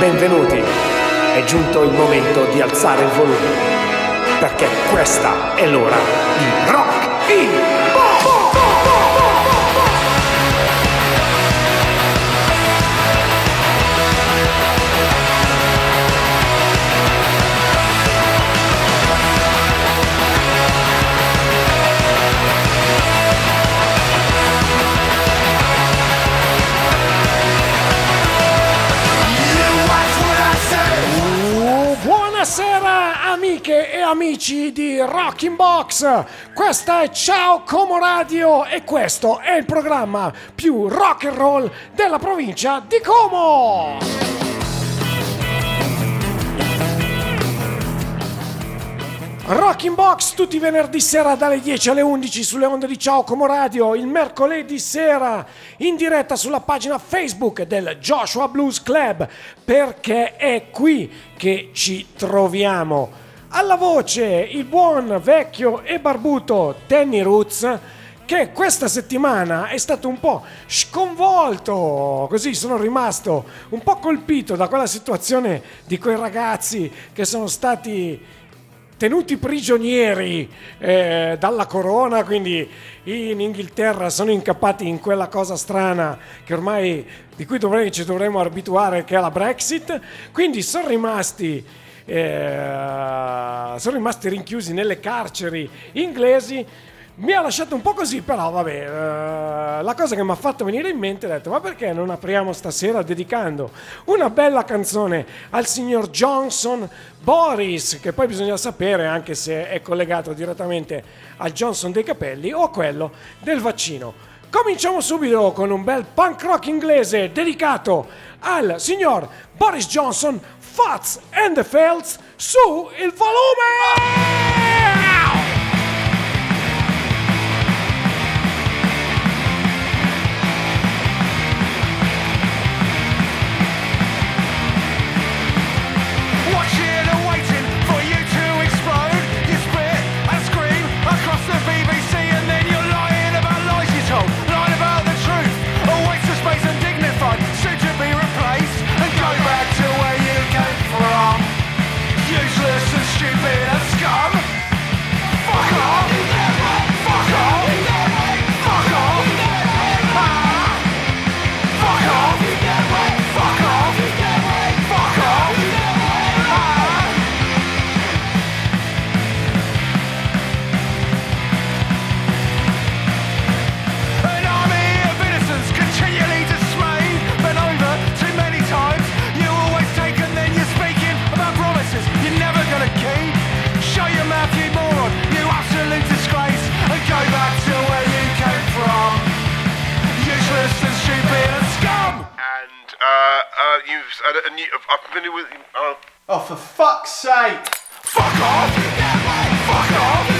benvenuti. È giunto il momento di alzare il volume, perché questa è l'ora di Rock in Uh, amici di Rocking Box, questa è Ciao Como Radio e questo è il programma più rock and roll della provincia di Como. Rocking Box tutti i venerdì sera dalle 10 alle 11 sulle onde di Ciao Como Radio, il mercoledì sera in diretta sulla pagina Facebook del Joshua Blues Club, perché è qui che ci troviamo. Alla voce il buon vecchio e barbuto Danny Roots che questa settimana è stato un po' sconvolto, così sono rimasto un po' colpito da quella situazione di quei ragazzi che sono stati tenuti prigionieri eh, dalla corona, quindi in Inghilterra sono incappati in quella cosa strana che ormai di cui dovrei, ci dovremmo abituare che è la Brexit, quindi sono rimasti eh, sono rimasti rinchiusi nelle carceri inglesi. Mi ha lasciato un po' così, però vabbè, eh, la cosa che mi ha fatto venire in mente è detto, ma perché non apriamo stasera dedicando una bella canzone al signor Johnson Boris, che poi bisogna sapere anche se è collegato direttamente al Johnson dei capelli o a quello del vaccino. Cominciamo subito con un bel punk rock inglese dedicato al signor Boris Johnson, Fats and the Felds, su il volume! You've and, and you, I've been with. Uh, Oh, for fuck's sake! Fuck off! Fuck off!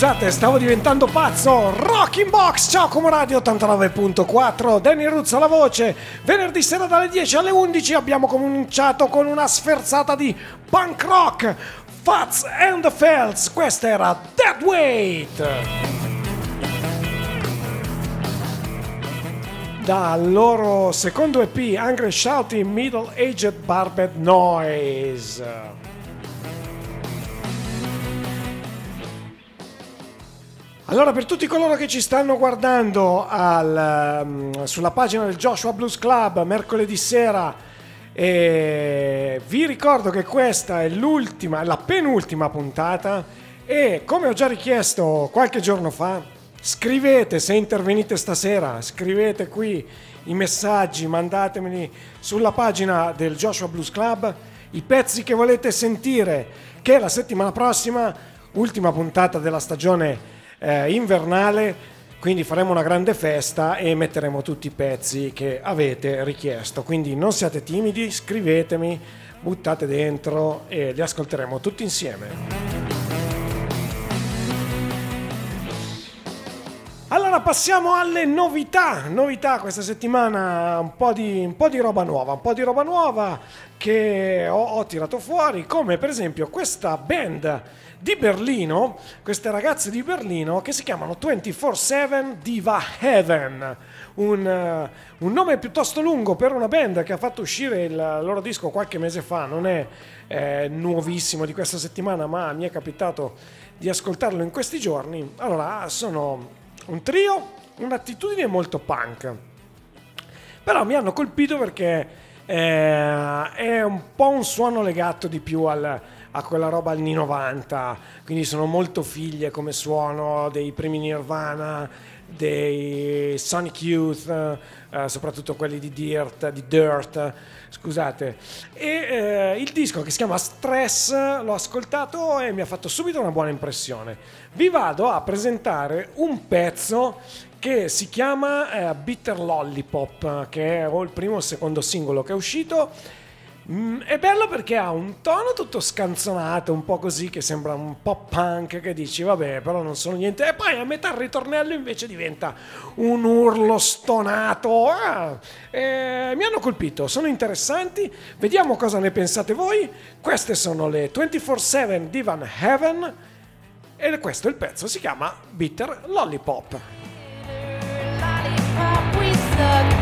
Scusate, stavo diventando pazzo! Rocking Box, ciao Como Radio 89.4, Danny Ruzzo alla voce. Venerdì sera dalle 10 alle 11 abbiamo cominciato con una sferzata di punk rock. Fats and the Felds, questa era Dead Weight. Dal loro secondo EP, Angry Shouting Middle Aged Barbed Noise. Allora, per tutti coloro che ci stanno guardando al, ehm, sulla pagina del Joshua Blues Club mercoledì sera E vi ricordo che questa è l'ultima, la penultima puntata e come ho già richiesto qualche giorno fa, scrivete se intervenite stasera, scrivete qui i messaggi, mandatemeli sulla pagina del Joshua Blues Club, i pezzi che volete sentire, che la settimana prossima, ultima puntata della stagione eh, invernale, quindi faremo una grande festa e metteremo tutti i pezzi che avete richiesto. Quindi non siate timidi, scrivetemi, buttate dentro e li ascolteremo tutti insieme. Allora passiamo alle novità. Novità questa settimana, un po' di, un po' di roba nuova, un po' di roba nuova che ho, ho tirato fuori, come per esempio questa band di Berlino, queste ragazze di Berlino che si chiamano 24-7 Diva Heaven, un, eh, un, nome piuttosto lungo per una band che ha fatto uscire il loro disco qualche mese fa, non è eh, nuovissimo di questa settimana, ma mi è capitato di ascoltarlo in questi giorni. Allora, sono un trio, un'attitudine molto punk, però mi hanno colpito perché eh, è un po' un suono legato di più al a quella roba anni 90, quindi sono molto figlie come suono dei primi Nirvana, dei Sonic Youth, eh, soprattutto quelli di Dirt, di Dirt, scusate. E eh, il disco che si chiama Stress l'ho ascoltato e mi ha fatto subito una buona impressione. Vi vado a presentare un pezzo che si chiama eh, Bitter Lollipop, che è o il primo o il secondo singolo che è uscito Mm, è bello perché ha un tono tutto scanzonato, un po' così, che sembra un po' punk, che dici vabbè, però non sono niente. E poi a metà il ritornello invece diventa un urlo stonato. Ah, eh, mi hanno colpito, sono interessanti. Vediamo cosa ne pensate voi. Queste sono le 24-7 Divan Heaven. E questo è il pezzo, si chiama Bitter Lollipop. Lollipop, we suck.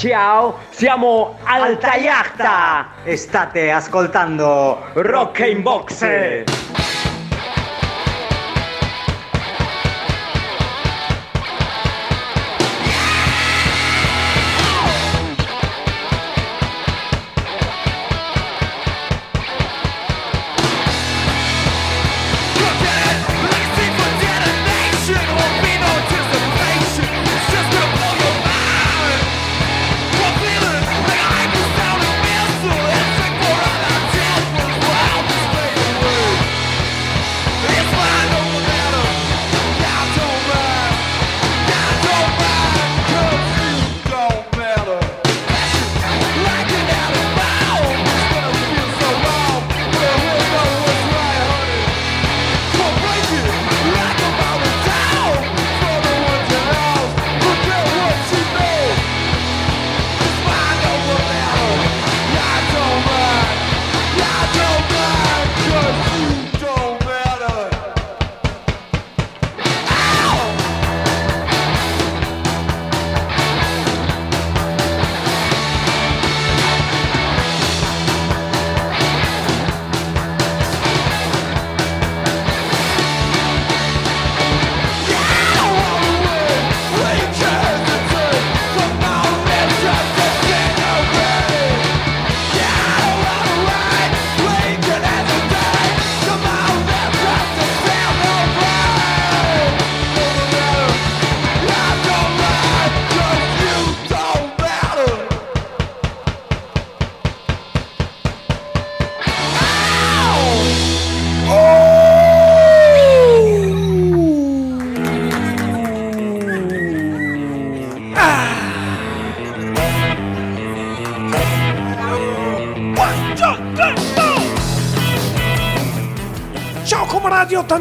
Ciao, siamo Alta Yachta e state ascoltando Rock in Box.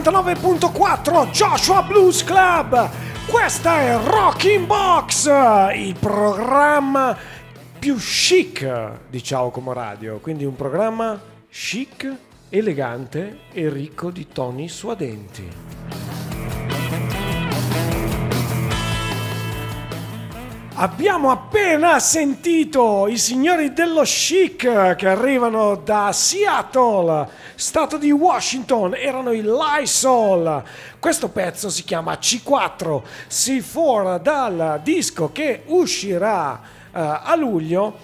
99.4 Joshua Blues Club. Questa è Rock in Box, il programma più chic di Ciao Como Radio, quindi un programma chic, elegante e ricco di toni suadenti. Abbiamo appena sentito i signori dello chic che arrivano da Seattle, stato di Washington, erano i Lysol. Questo pezzo si chiama C4 C4 dal disco che uscirà eh, a luglio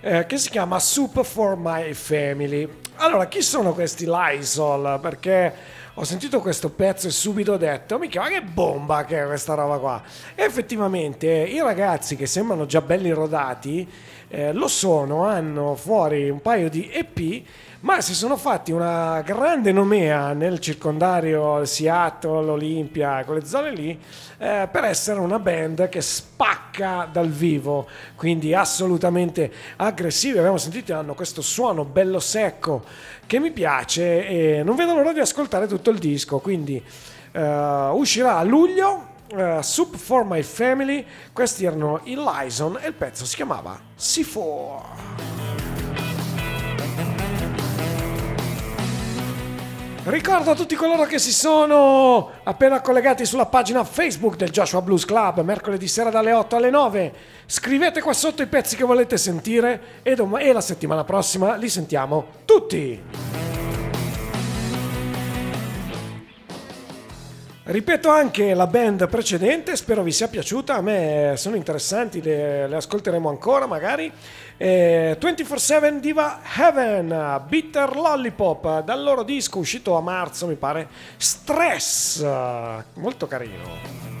eh, che si chiama Soup for My Family. Allora, chi sono questi Lysol? Perché ho sentito questo pezzo e subito ho detto, mica, ma che bomba che è questa roba qua. E effettivamente i ragazzi che sembrano già belli rodati, eh, lo sono, hanno fuori un paio di EP, ma si sono fatti una grande nomea nel circondario Seattle, Olimpia, quelle zone lì, eh, per essere una band che spacca dal vivo, quindi assolutamente aggressivi. Abbiamo sentito, hanno questo suono bello secco che mi piace e non vedo l'ora di ascoltare tutto il disco, quindi eh, uscirà a luglio. eh, Soup for My Family, questi erano i Lyson e il pezzo si chiamava C4. Ricordo a tutti coloro che si sono appena collegati sulla pagina Facebook del Joshua Blues Club, mercoledì sera dalle 8 alle 9. Scrivete qua sotto i pezzi che volete sentire e, dom- e la settimana prossima li sentiamo tutti. Ripeto anche la band precedente, spero vi sia piaciuta, a me sono interessanti, le, le ascolteremo ancora magari. Eh, 24-7 Diva Heaven, Bitter Lollipop, dal loro disco uscito a marzo mi pare, Stress, molto carino.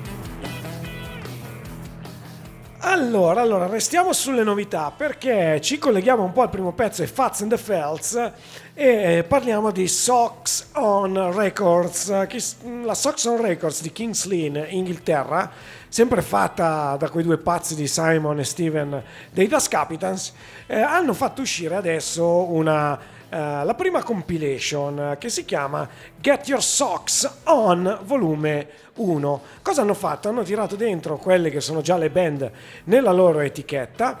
Allora, allora, restiamo sulle novità perché ci colleghiamo un po' al primo pezzo, i Fats and the Felts, e parliamo di Sox on Records. La Sox on Records di Kings Lynn, Inghilterra, sempre fatta da quei due pazzi di Simon e Steven dei Das Capitans, eh, hanno fatto uscire adesso una, eh, la prima compilation eh, che si chiama Get Your Socks On volume 1. Cosa hanno fatto? Hanno tirato dentro quelle che sono già le band nella loro etichetta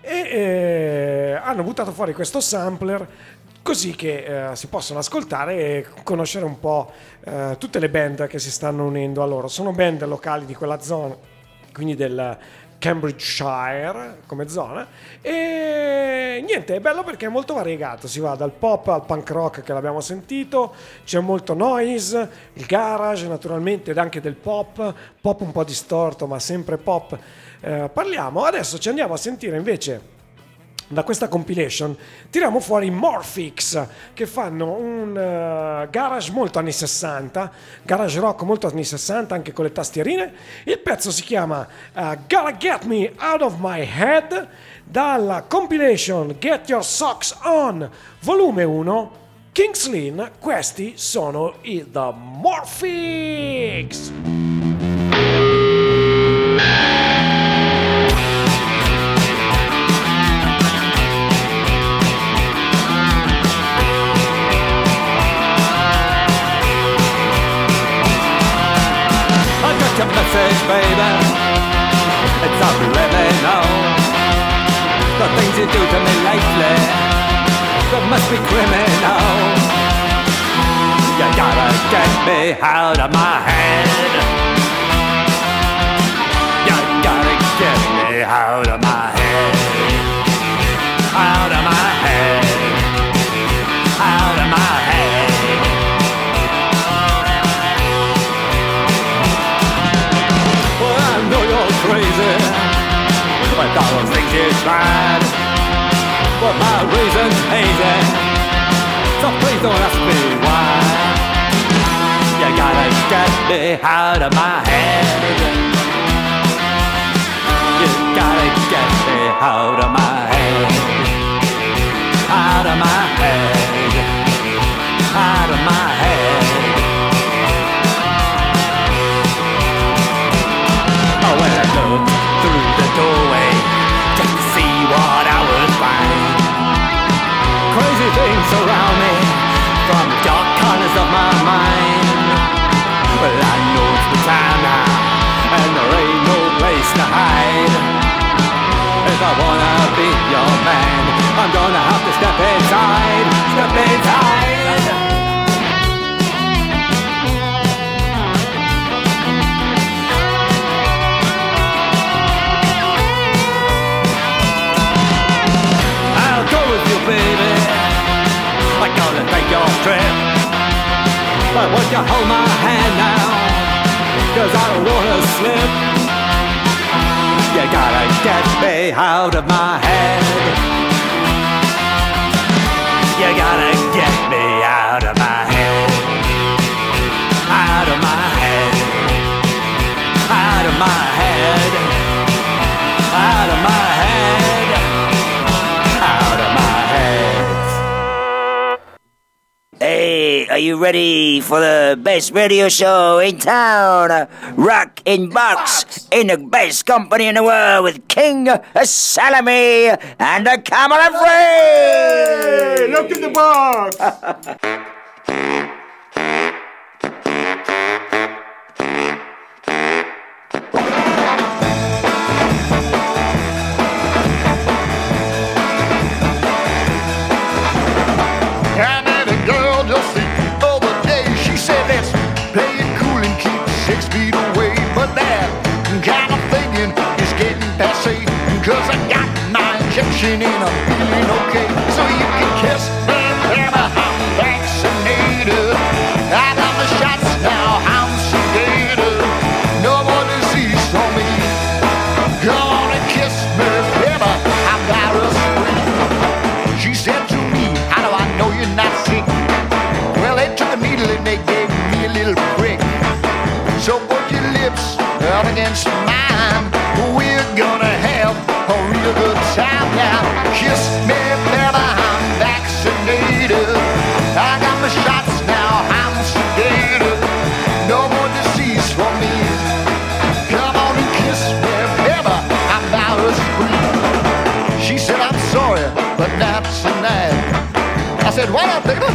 e eh, hanno buttato fuori questo sampler così che eh, si possono ascoltare e conoscere un po' eh, tutte le band che si stanno unendo a loro. Sono band locali di quella zona, quindi del, Cambridgeshire come zona. E niente è bello perché è molto variegato. Si va dal pop al punk rock che l'abbiamo sentito c'è molto noise il garage naturalmente ed anche del pop pop un po' distorto ma sempre pop. Eh, parliamo. Adesso ci andiamo a sentire invece da questa compilation tiriamo fuori Morphix che fanno un eh, garage molto anni 60, garage rock molto anni 60 anche con le tastierine. Il pezzo si chiama eh, Gotta Get Me Out of My Head dalla compilation Get Your Socks On volume 1 Kings Lean, questi sono i The Morphix. Baby. It's now. The things you do to me lately, that must be criminal. You gotta get me out of my head. You gotta get me out of my my reason's hazy, so please don't ask me why. You gotta get me out of my head. Be man, I'm gonna have to step inside, step inside. I'll go with you, baby. I'm gonna take your trip. But would you hold my hand now? Cause I don't wanna slip. You gotta get me out of my head. You gotta get me out of my head. Out of my head. Out of my head. Out of my head are you ready for the best radio show in town? Rock in Box in the best company in the world with King Salami and the Camera Free. Look in the box! and I'm feeling okay. So you can kiss what up?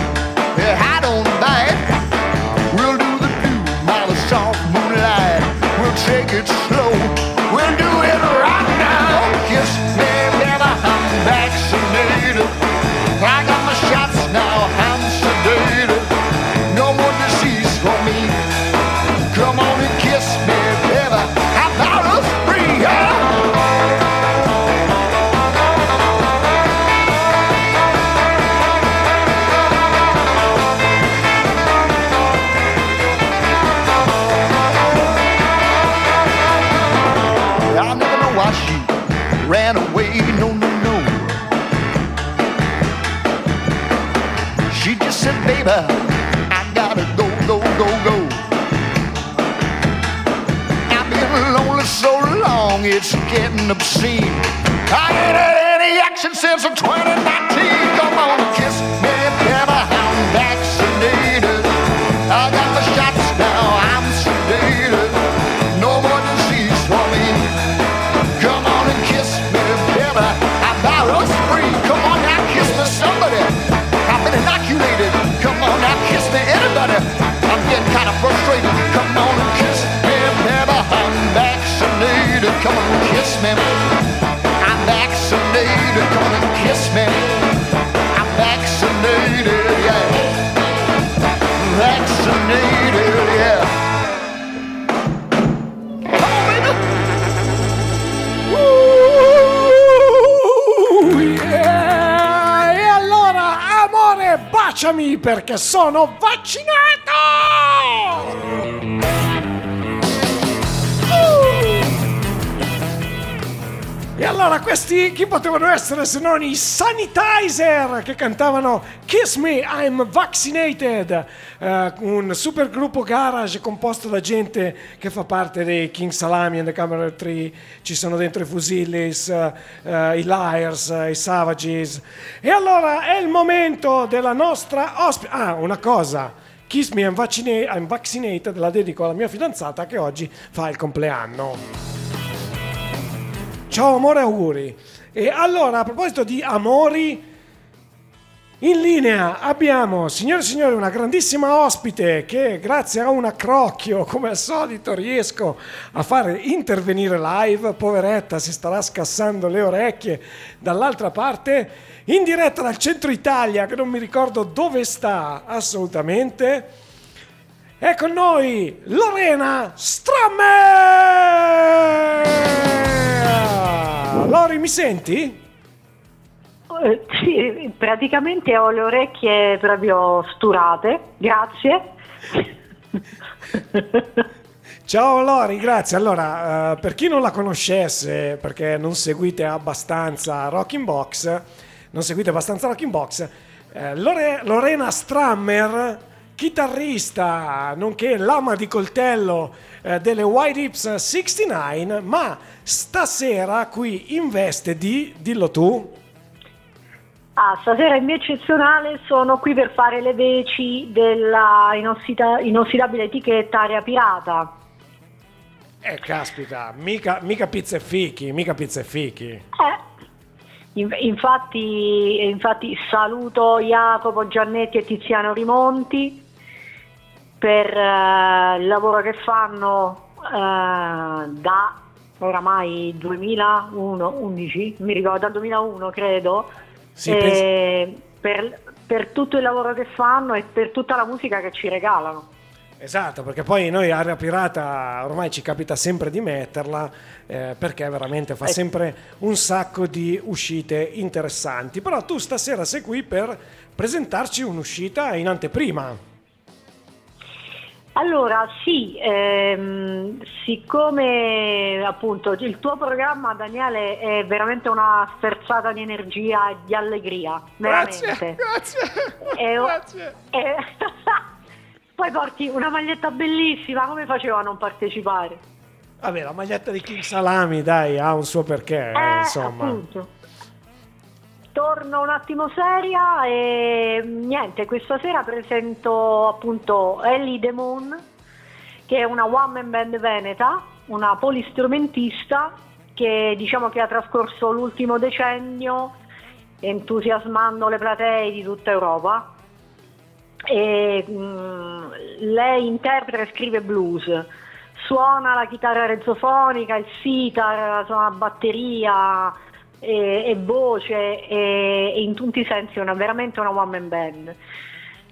Baciami perché sono vaccinato! Uh! E allora questi chi potevano essere se non i Sanitizer che cantavano Kiss Me, I'm Vaccinated, Eh, un super gruppo garage composto da gente che fa parte dei King Salami and the Camera 3, ci sono dentro i Fusillis, eh, i Liars, eh, i Savages. E allora è il momento della nostra ospite. Ah, una cosa. Kiss Me I'm, Vaccina- I'm Vaccinated la dedico alla mia fidanzata che oggi fa il compleanno. Ciao amore, auguri. E allora, a proposito di amori, in linea abbiamo, signore e signori, una grandissima ospite che grazie a un accrocchio, come al solito, riesco a fare intervenire live. Poveretta, si starà scassando le orecchie dall'altra parte, in diretta dal centro Italia, che non mi ricordo dove sta assolutamente. È con noi Lorena Strammer! Lori, mi senti? Eh, Sì, praticamente ho le orecchie proprio sturate, grazie. Ciao Lori, grazie. Allora, eh, per chi non la conoscesse, perché non seguite abbastanza Rocking Box, non seguite abbastanza Rocking Box, eh, Lore- Lorena Strammer, chitarrista, nonché lama di coltello delle White Hips 69, ma stasera qui in veste di, dillo tu, Ah, stasera in via eccezionale sono qui per fare le veci della inossida- inossidabile etichetta Area Pirata. eh caspita, mica, mica pizza e fichi, mica pizza e fichi. Eh, in- infatti, infatti saluto Jacopo Giannetti e Tiziano Rimonti per eh, il lavoro che fanno eh, da oramai 2001, 11, mi ricordo dal 2001 credo, Sì, e per, per tutto il lavoro che fanno e per tutta la musica che ci regalano. Esatto, perché poi noi Area Pirata ormai ci capita sempre di metterla eh, perché veramente fa Eh. sempre un sacco di uscite interessanti. Però tu stasera sei qui per presentarci un'uscita in anteprima. Allora, sì, ehm, siccome appunto il tuo programma, Daniele, è veramente una sferzata di energia e di allegria, veramente. grazie, E- grazie. e- Poi porti una maglietta bellissima, come facevo a non partecipare? Vabbè, la maglietta di King Salami, dai, ha un suo perché, Eh, insomma. appunto. Torno un attimo seria e niente, questa sera presento appunto Ellie De Moon, che è una one man band veneta, una polistrumentista che diciamo che ha trascorso l'ultimo decennio entusiasmando le platee di tutta Europa. E, mm, lei interpreta e scrive blues, suona la chitarra rezzofonica, il sitar, suona la batteria e, e voce e, e in tutti i sensi una, veramente una one man band.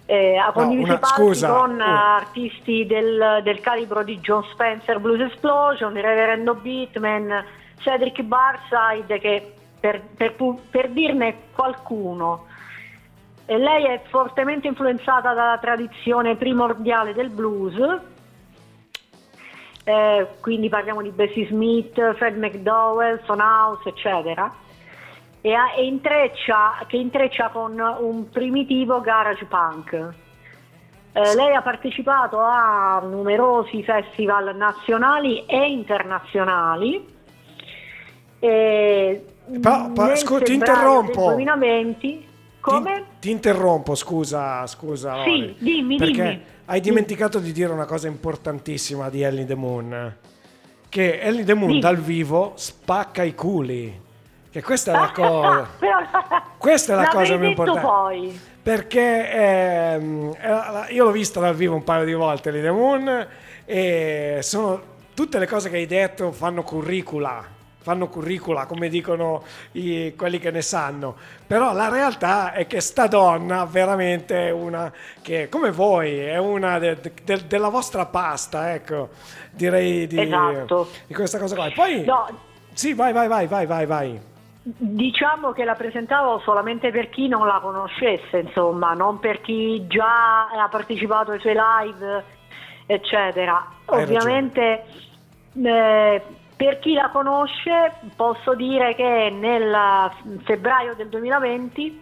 Eh, ha condiviso una- palchi scusa, con eh, artisti del, del calibro di John Spencer Blues Explosion, di Reverendo Beatman, Cedric Barside che per, per per dirne qualcuno e lei è fortemente influenzata dalla tradizione primordiale del blues, eh, quindi parliamo di Bessie Smith, Fred McDowell, Son House, eccetera, e, e intreccia, che intreccia con un primitivo garage punk. Eh, lei ha partecipato a numerosi festival nazionali e internazionali. E Pa- pa- scu- ti interrompo. del 2020 come? Ti interrompo, scusa, scusa. Sì, Lori, dimmi, perché dimmi. Hai dimenticato di dire una cosa importantissima di Ellie the Moon. Che Ellie the Moon Dimmi. dal vivo spacca i culi. Che questa è la cosa. Questa è la cosa più importante. poi. Perché ehm, eh, io l'ho vista dal vivo un paio di volte Ellie the Moon e sono tutte le cose che hai detto fanno curricula. Fanno curricula, come dicono i- quelli che ne sanno. Però la realtà è che sta donna veramente è una che, come voi, è una de- de- della vostra pasta, ecco. Direi di, Esatto. di questa cosa qua. E poi, No, sì, vai, vai, vai, vai, vai, vai. Diciamo che la presentavo solamente per chi non la conoscesse, insomma, non per chi già ha partecipato ai suoi live, eccetera. Hai Ovviamente eh, per chi la conosce posso dire che nel febbraio del 2020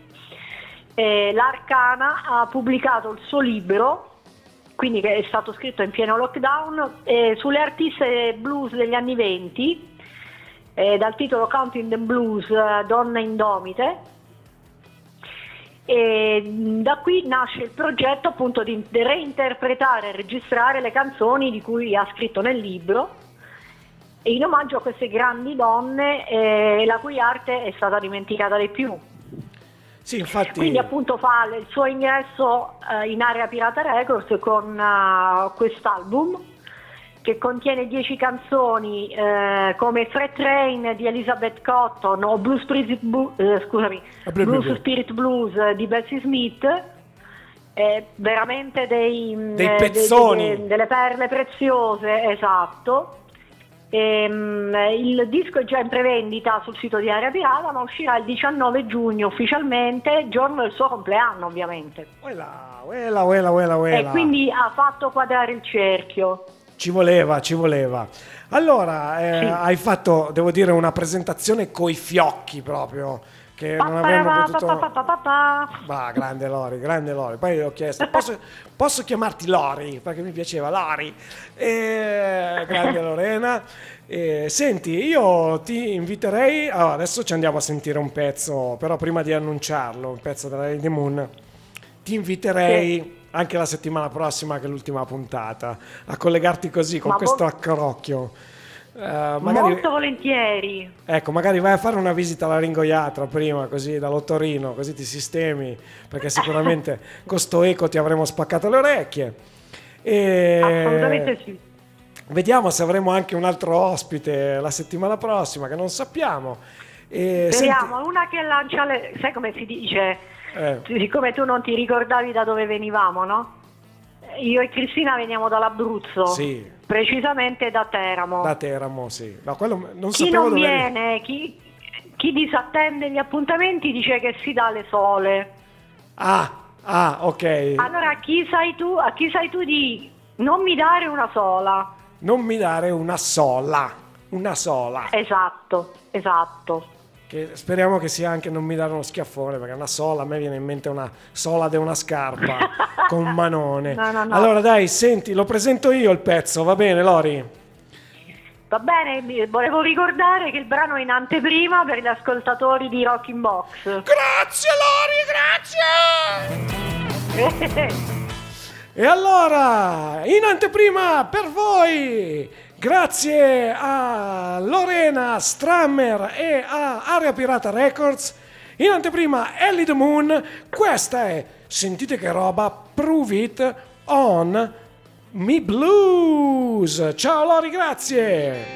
eh, l'Arcana ha pubblicato il suo libro, quindi che è stato scritto in pieno lockdown, eh, sulle artiste blues degli anni 20 eh, dal titolo Counting the Blues, Donne Indomite. E mh, da qui nasce il progetto appunto di reinterpretare e registrare le canzoni di cui ha scritto nel libro in omaggio a queste grandi donne eh, la cui arte è stata dimenticata di più. Sì, infatti. Quindi appunto fa il suo ingresso eh, in area Pirata Records con eh, quest'album che contiene 10 canzoni eh, come Freight Train di Elizabeth Cotton o Blue Spirit, Blu- eh, scusami, Ah, blu, blu, Blues blu. Spirit Blues di Bessie Smith. Veramente dei, mm, Dei eh, dei- pezzoni. dei- delle perle preziose, esatto. Ehm, il disco è già in prevendita sul sito di Area Pirata, ma uscirà il 19 giugno ufficialmente, giorno del suo compleanno ovviamente. Uela, uela, uela, uela, uela. E quindi ha fatto quadrare il cerchio. Ci voleva, ci voleva. Allora, eh, Sì. hai fatto, devo dire, una presentazione coi fiocchi proprio, che non avremmo potuto... Va, grande Lori, grande Lori. Poi ho chiesto, posso, posso chiamarti Lori? Perché mi piaceva Lori. E, grande Lorena. E, senti, io ti inviterei, allora, adesso ci andiamo a sentire un pezzo, però prima di annunciarlo, un pezzo della Lady Moon, ti inviterei anche la settimana prossima, che è l'ultima puntata, a collegarti così, con Ma questo mo- accrocchio. Eh, magari, Molto volentieri. Ecco, magari vai a fare una visita alla ringoiatra prima, così dall'ottorino, così ti sistemi, perché sicuramente con sto eco ti avremo spaccato le orecchie. E Assolutamente sì. Vediamo se avremo anche un altro ospite la settimana prossima, che non sappiamo. E Speriamo, una che lancia le... sai come si dice? senti- eh, Siccome tu non ti ricordavi da dove venivamo, no? Io e Cristina veniamo dall'Abruzzo, Sì. precisamente da Teramo. da Teramo, sì. Ma quello non chi non viene, chi, chi disattende gli appuntamenti dice che si dà le sole. Ah, ah, ok. Allora a chi sai tu, a chi sai tu di non mi dare una sola? Non mi dare una sola, una sola. Esatto, esatto. Che speriamo che sia anche non mi dare uno schiaffone, perché una sola, a me viene in mente una sola di una scarpa con manone. No, no, no. Allora dai, senti, lo presento io il pezzo, va bene Lori? Va bene, volevo ricordare che il brano è in anteprima per gli ascoltatori di Rocking Box. Grazie Lori, grazie! E allora, in anteprima per voi, grazie a Lorena Strammer e a Area Pirata Records, in anteprima Ellie the Moon, questa è, sentite che roba, Prove It on Me Blues. Ciao Lori, grazie!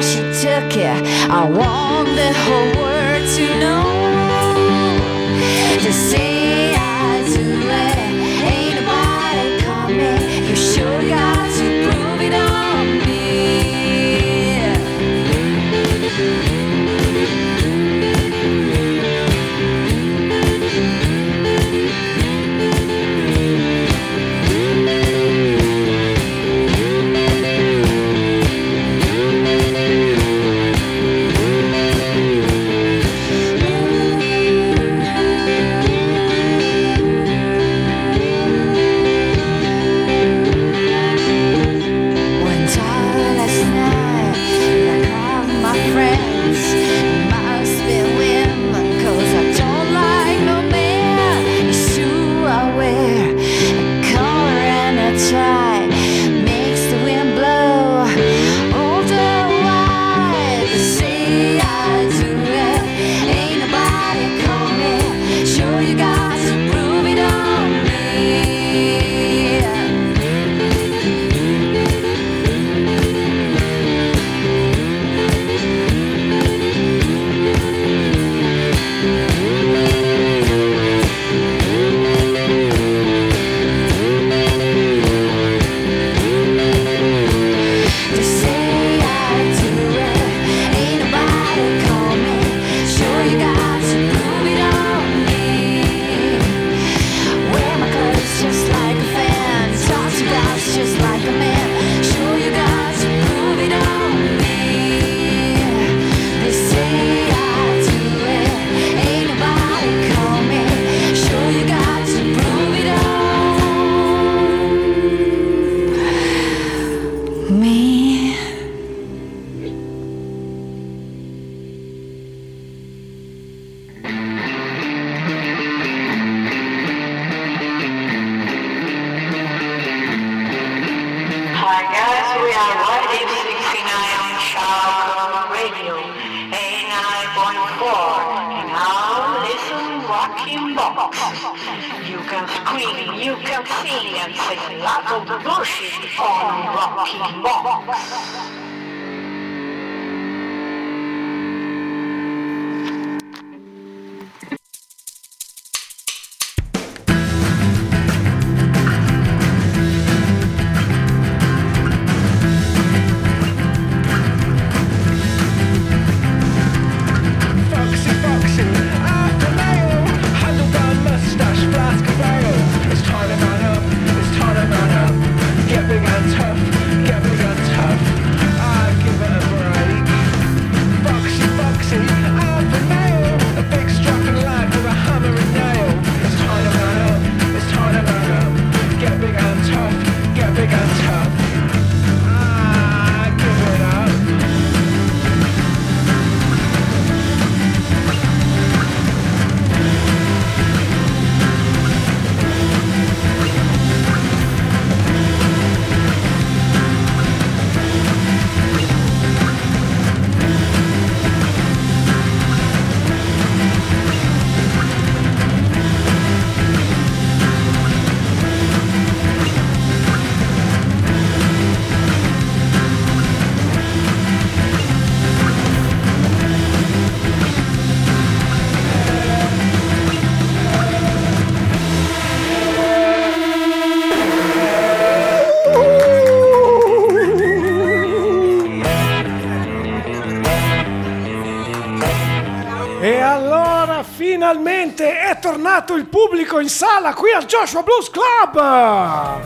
took it. I want the whole world to know. Tornato il pubblico in sala qui al Joshua Blues Club!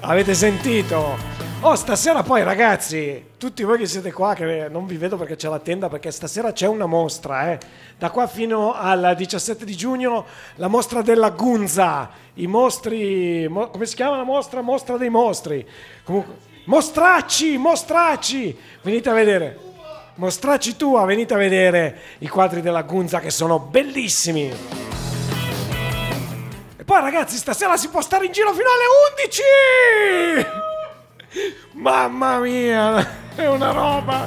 Avete sentito? Oh, stasera poi ragazzi, tutti voi che siete qua, che non vi vedo perché c'è la tenda, perché stasera c'è una mostra, eh. Da qua fino al 17 di giugno, la mostra della Gunza, i mostri, mo- come si chiama la mostra? Mostra dei mostri. Comunque, mostracci, mostracci! Venite a vedere. Mostracci tua, venite a vedere i quadri della Gunza che sono bellissimi. E poi ragazzi, stasera si può stare in giro fino alle 11! Mamma mia, è una roba.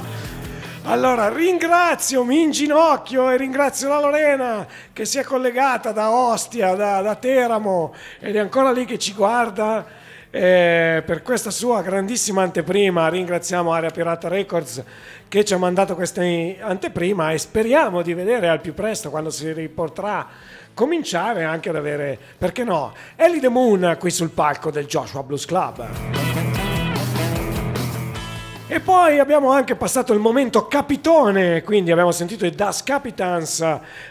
Allora, ringrazio, mi inginocchio e ringrazio la Lorena che si è collegata da Ostia, da, da Teramo ed è ancora lì che ci guarda eh, per questa sua grandissima anteprima. Ringraziamo Area Pirata Records che ci ha mandato questa anteprima e speriamo di vedere al più presto quando si riporterà cominciare anche ad avere, perché no, Ellie the Moon qui sul palco del Joshua Blues Club. E poi abbiamo anche passato il momento capitone, quindi abbiamo sentito i Das Capitans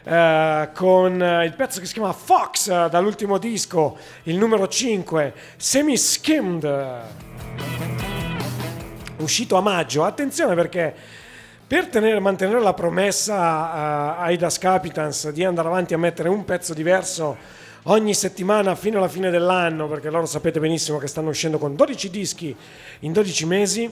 eh, con il pezzo che si chiama Fox eh, dall'ultimo disco, il numero 5, Semi Skimmed, uscito a maggio. Attenzione perché per tenere- mantenere la promessa eh, ai Das Capitans di andare avanti a mettere un pezzo diverso ogni settimana fino alla fine dell'anno, perché loro sapete benissimo che stanno uscendo con 12 dischi in 12 mesi.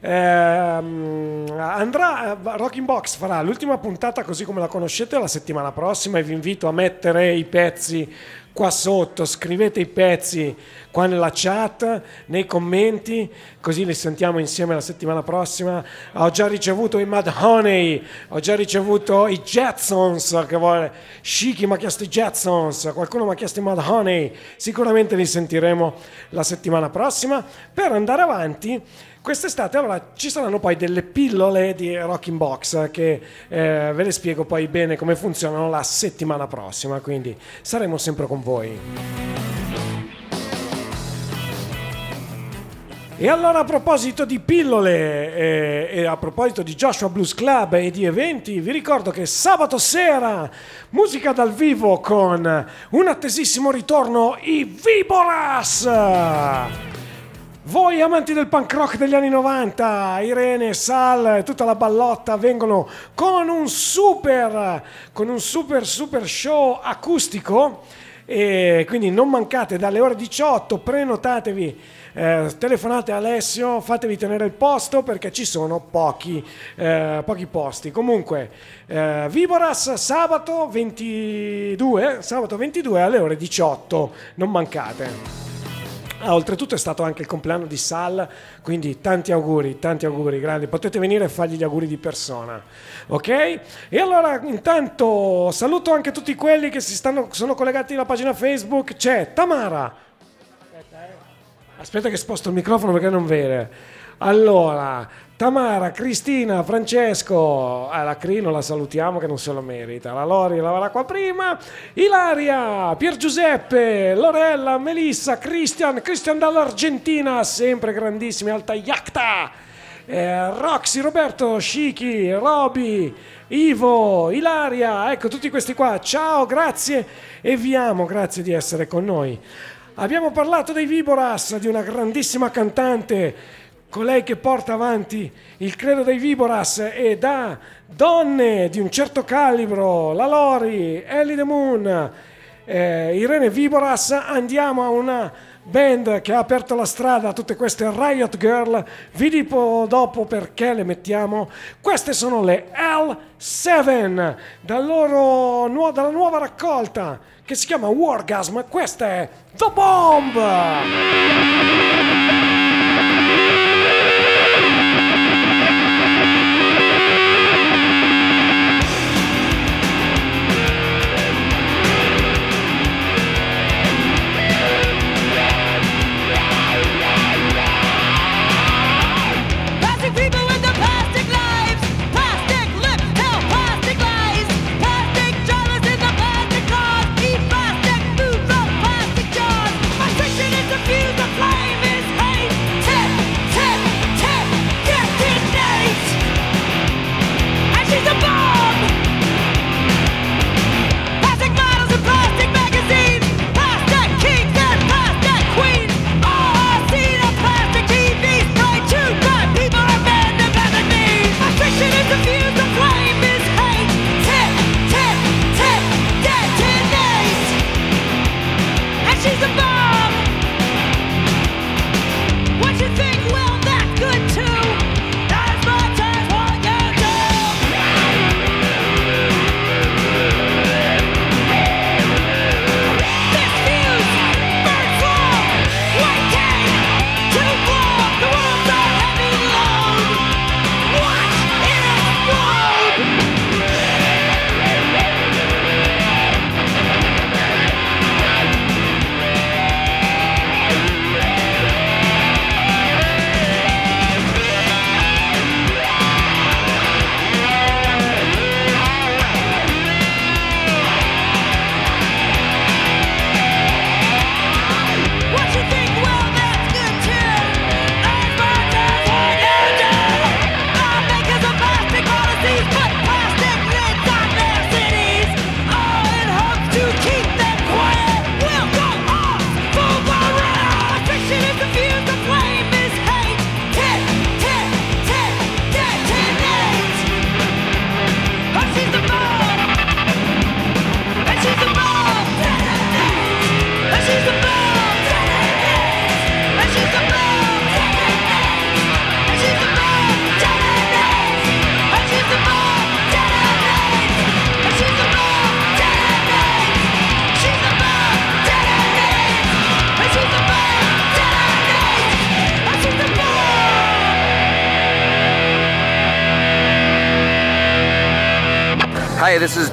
Ehm, andrà Rocking Box farà l'ultima puntata così come la conoscete la settimana prossima e vi invito a mettere i pezzi qua sotto scrivete i pezzi qua nella chat nei commenti così li sentiamo insieme la settimana prossima. Ho già ricevuto i Mad Honey ho già ricevuto i Jetsons che vuole Shiki mi ha chiesto i Jetsons qualcuno mi ha chiesto i Mad Honey. Sicuramente li sentiremo la settimana prossima. Per andare avanti Quest'estate allora ci saranno poi delle pillole di Rocking Box che eh, ve le spiego poi bene come funzionano la settimana prossima, quindi saremo sempre con voi. E allora a proposito di pillole eh, e a proposito di Joshua Blues Club e di eventi, vi ricordo che sabato sera musica dal vivo con un attesissimo ritorno i Viboras! Voi amanti del punk rock degli anni 90, Irene, Sal, tutta la ballotta vengono con un super, con un super super show acustico e quindi non mancate dalle ore 18, prenotatevi, eh, telefonate Alessio, fatevi tenere il posto perché ci sono pochi, eh, pochi posti. Comunque, eh, Viboras sabato 22, sabato 22 alle ore 18, non mancate. Ah, oltretutto è stato anche il compleanno di Sal, quindi tanti auguri, tanti auguri grandi. Potete venire e fargli gli auguri di persona, ok? E allora intanto saluto anche tutti quelli che si stanno, sono collegati alla pagina Facebook. C'è Tamara. Aspetta che sposto il microfono perché non vede. Allora, Tamara, Cristina, Francesco, ah, la Crino la salutiamo che non se lo merita, la Lori lavora qua prima, Ilaria, Pier Giuseppe, Lorella, Melissa, Christian, Christian dall'Argentina, sempre grandissimi, Alta Yacta, eh, Roxy, Roberto, Shiki, Roby, Ivo, Ilaria, ecco tutti questi qua, ciao, grazie e vi amo, grazie di essere con noi. Abbiamo parlato dei Viboras, di una grandissima cantante, colei che porta avanti il credo dei Viboras e da donne di un certo calibro, la Lori, Ellie the Moon, eh, Irene Viboras, andiamo a una band che ha aperto la strada a tutte queste Riot Girl, vi dico dopo perché le mettiamo. Queste sono le L7 dal loro dalla nuova raccolta che si chiama Wargasm, questa è The Bomb!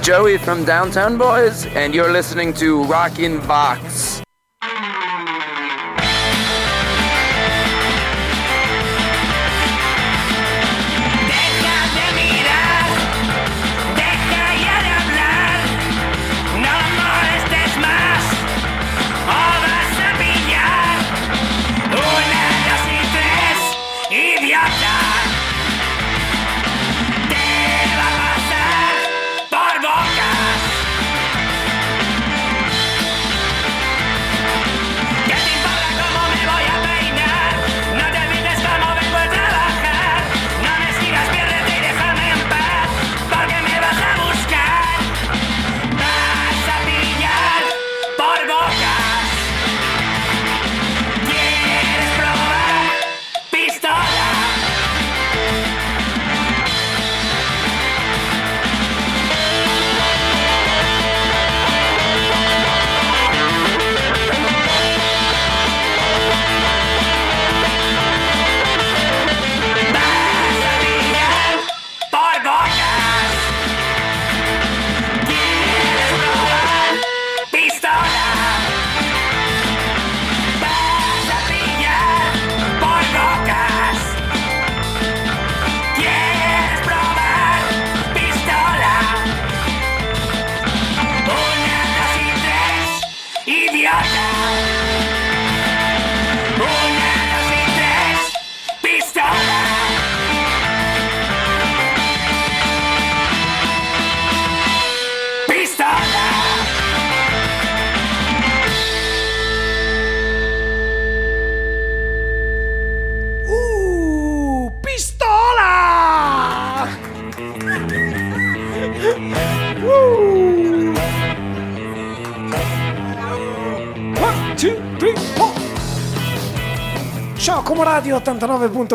Joey from Downtown Boys, and you're listening to Rockin' Box.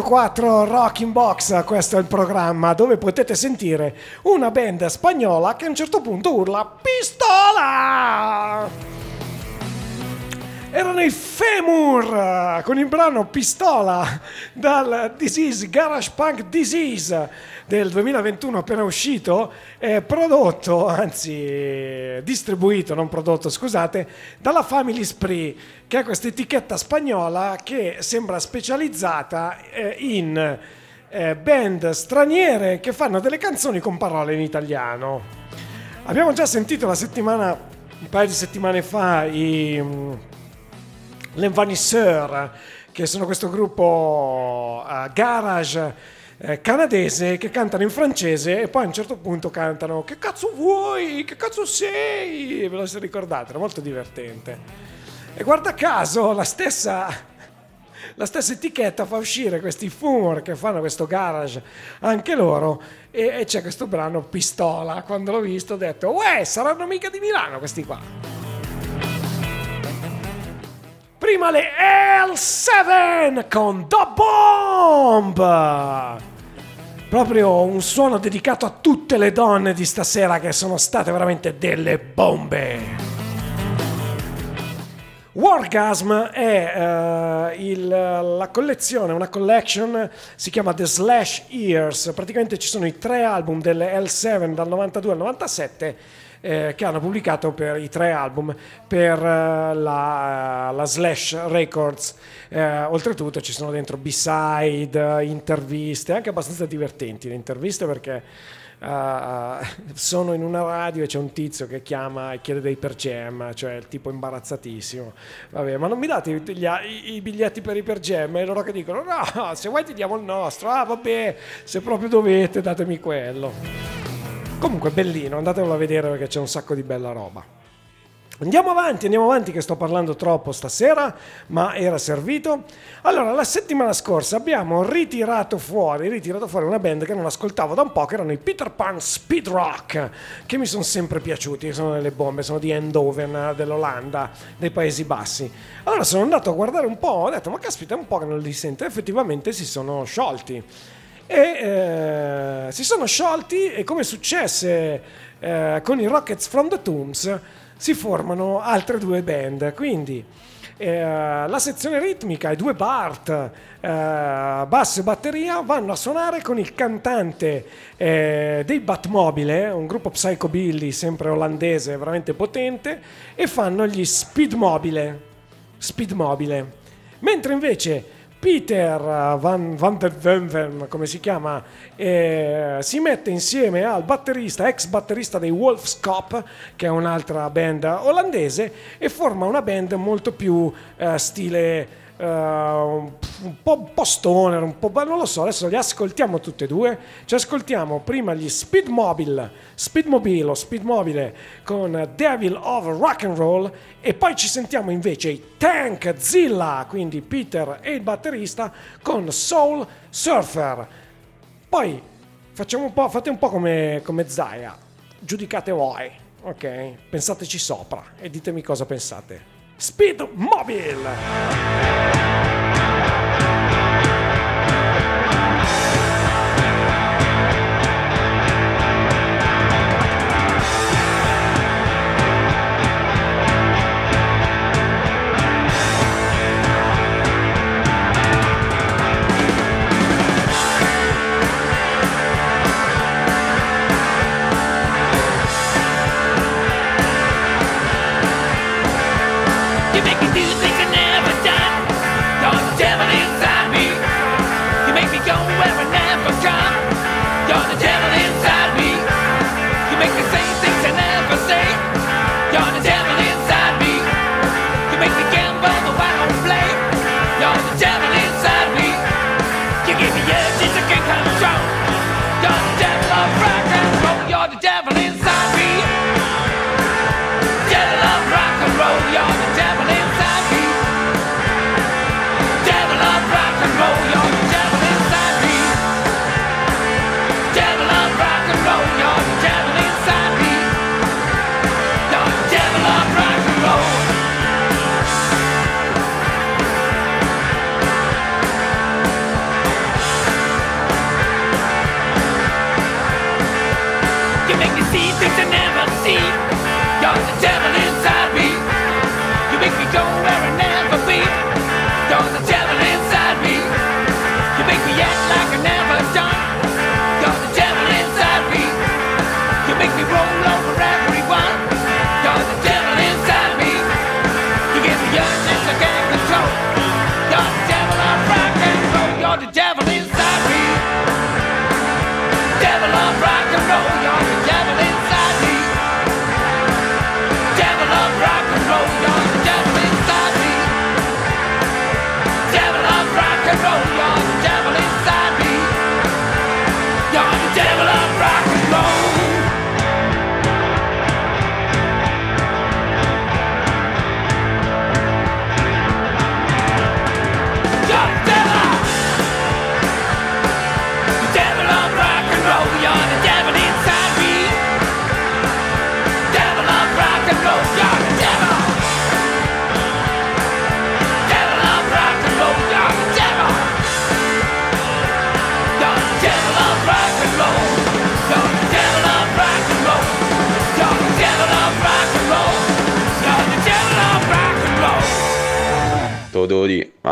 89.4 Rock in Box, questo è il programma dove potete sentire una band spagnola che a un certo punto urla Eh, con il brano Pistola dal Disease Garage Punk Disease del 2021 appena uscito, eh, prodotto, anzi distribuito, non prodotto, scusate, dalla Family Spree, che è questa etichetta spagnola che sembra specializzata eh, in eh, band straniere che fanno delle canzoni con parole in italiano. Abbiamo già sentito la settimana, un paio di settimane fa, i l'Envanisseur, che sono questo gruppo eh, garage eh, canadese che cantano in francese e poi a un certo punto cantano che cazzo vuoi, che cazzo sei, ve lo siete ricordate, era molto divertente. E guarda caso la stessa, la stessa etichetta fa uscire questi Fumor che fanno questo garage anche loro e, e c'è questo brano Pistola, quando l'ho visto ho detto, uè, saranno mica di Milano questi qua. Prima le L7 con The Bomb. Proprio un suono dedicato a tutte le donne di stasera che sono state veramente delle bombe. Wargasm è eh, il- la collezione, una collection, si chiama The Slash Years, praticamente ci sono i tre album delle L7 dal 92 al 97 eh, che hanno pubblicato per i tre album per eh, la, la Slash Records. Eh, oltretutto ci sono dentro B-side, interviste, anche abbastanza divertenti le interviste perché eh, sono in una radio e c'è un tizio che chiama e chiede dei per jam, cioè il tipo imbarazzatissimo. Vabbè, ma non mi date i, i- i biglietti per i per jam? E loro che dicono no, se vuoi ti diamo il nostro. Ah, vabbè, se proprio dovete datemi quello. Comunque bellino, andatelo a vedere perché c'è un sacco di bella roba. Andiamo avanti, andiamo avanti che sto parlando troppo stasera, ma era servito. Allora, la settimana scorsa abbiamo ritirato fuori, ritirato fuori una band che non ascoltavo da un po', che erano i Peter Pan Speed Rock, che mi sono sempre piaciuti, sono delle bombe, sono di Eindhoven, dell'Olanda, dei Paesi Bassi. Allora sono andato a guardare un po', ho detto, ma caspita, è un po' che non li sento, effettivamente si sono sciolti e eh, si sono sciolti e come successe eh, con i Rockets from the Tombs si formano altre due band quindi eh, la sezione ritmica, i due Bart, eh, basso e batteria, vanno a suonare con il cantante eh, dei Batmobile, un gruppo psychobilly sempre olandese, veramente potente, e fanno gli Speedmobile. Speedmobile. Mentre invece Peter Van, Van der Venven, come si chiama, eh, si mette insieme al batterista, ex batterista dei Wolfscop, che è un'altra band olandese, e forma una band molto più eh, stile eh, un, po', un po' stoner, un po', non lo so, adesso li ascoltiamo tutte e due. Ci ascoltiamo prima gli Speedmobile, Speedmobile o Speedmobile con Devil of Rock and Roll e poi ci sentiamo invece i Tank Zilla, quindi Peter e il batterista con Soul Surfer. Poi un fate un po' come, come Zaya, giudicate voi, ok? Pensateci sopra e ditemi cosa pensate. Speedmobile! You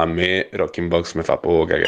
Sammy Rockenbox med Zappo og GG.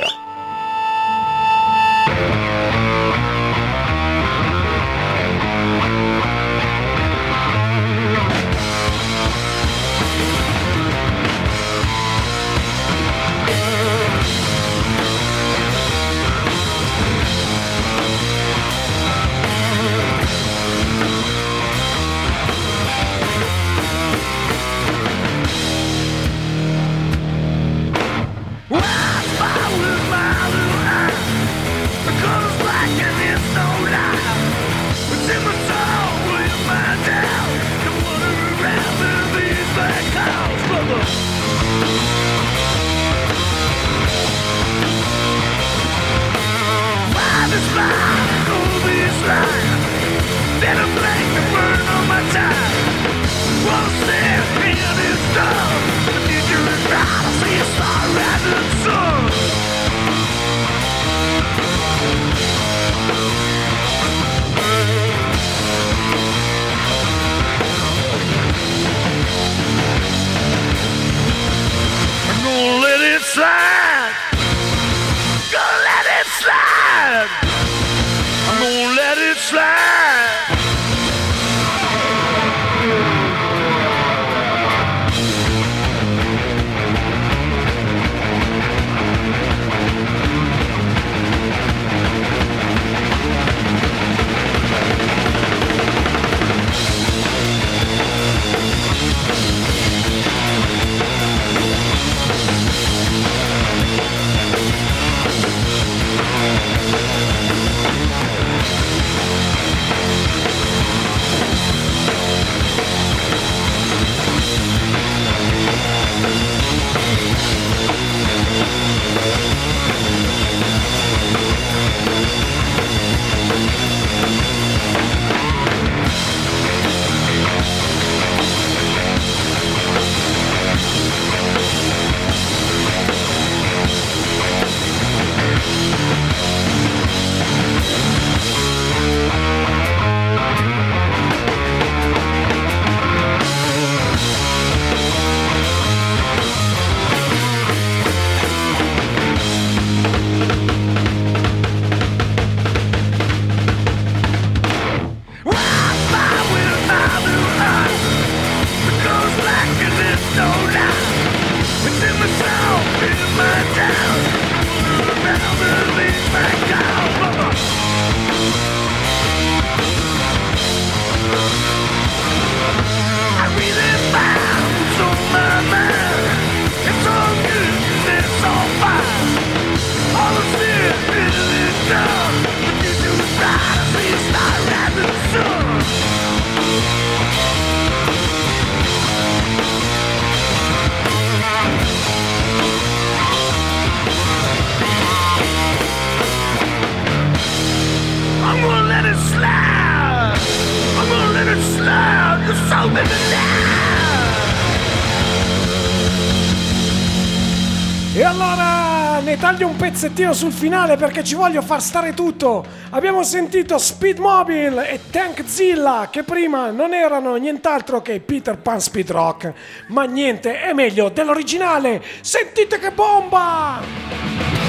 Allora ne taglio un pezzettino sul finale perché ci voglio far stare tutto. Abbiamo sentito Speed Mobile e Tank Zilla che prima non erano nient'altro che Peter Pan Speed Rock, ma niente è meglio dell'originale. Sentite che bomba!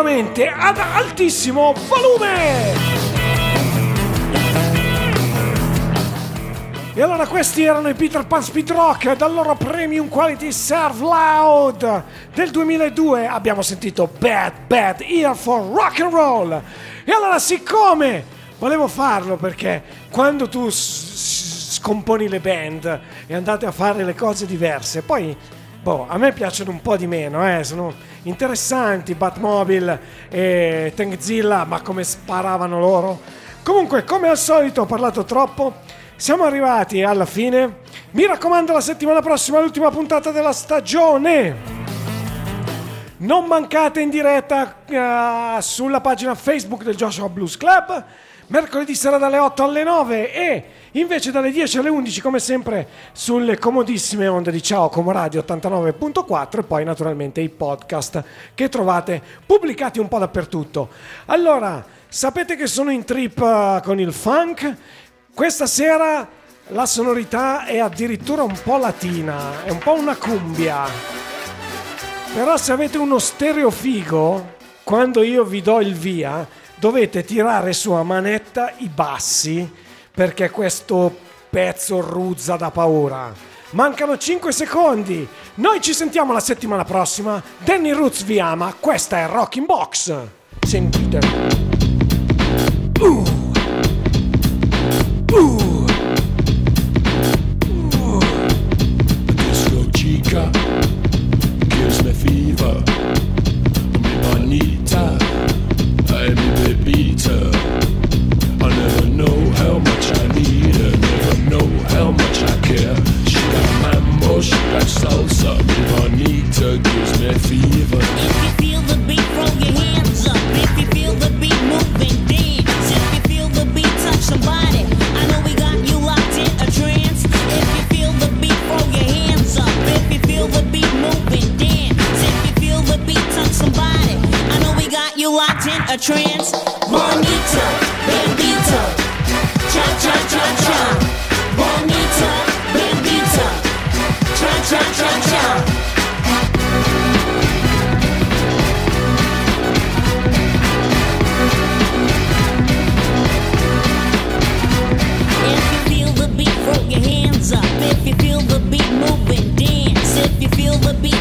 Assolutamente ad altissimo volume. E allora questi erano i Peter Pan Speed Rock dal loro Premium Quality Serve Loud del 2002. Abbiamo sentito Bad Bad Ear for Rock and Roll. E allora siccome volevo farlo perché quando tu scomponi le band e andate a fare le cose diverse, poi boh, a me piacciono un po' di meno, eh, sono interessanti Batmobile e Tankzilla, ma come sparavano loro. Comunque, come al solito ho parlato troppo. Siamo arrivati alla fine. Mi raccomando, la settimana prossima l'ultima puntata della stagione. Non mancate in diretta eh, sulla pagina Facebook del Joshua Blues Club. Mercoledì sarà dalle 8 alle 9 e invece dalle 10 alle 11 come sempre sulle comodissime onde di Ciao Como Radio 89.4 e poi naturalmente i podcast che trovate pubblicati un po' dappertutto. Allora, sapete che sono in trip eh, con il funk? Questa sera la sonorità è addirittura un po' latina, è un po' una cumbia. Però se avete uno stereo figo, quando io vi do il via, dovete tirare su a manetta i bassi perché questo pezzo ruzza da paura. Mancano 5 secondi. Noi ci sentiamo la settimana prossima. Danny Roots vi ama. Questa è Rocking Box. Sentite. Uh.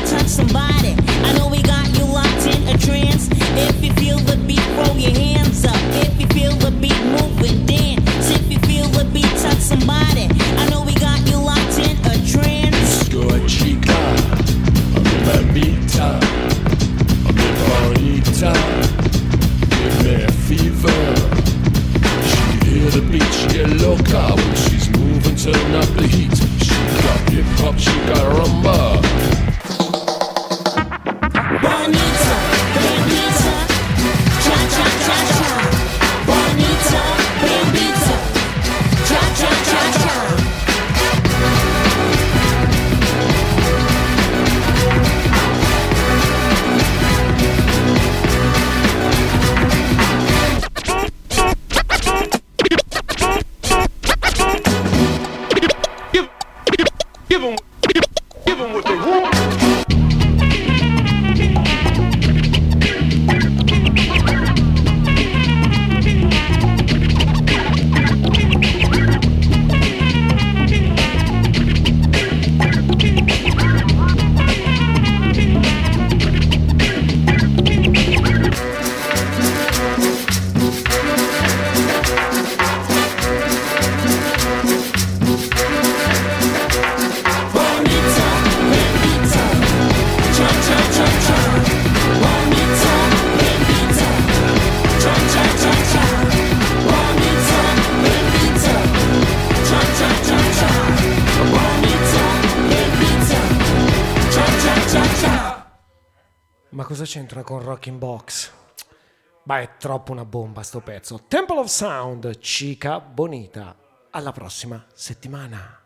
Touch somebody. I know we got you locked in a trance. If you feel the beat, throw your hands up. If you feel the beat moving, dance. If you feel the beat, touch somebody. I know we got you locked in a trance. Chica, mi mamita, mi bonita. Give me fever. She hear the beat, she get loca when she's moving, turn up the heat. She got hip hop, she got rumba. Troppo una bomba sto pezzo. Temple of Sound, Chica Bonita. Alla prossima settimana.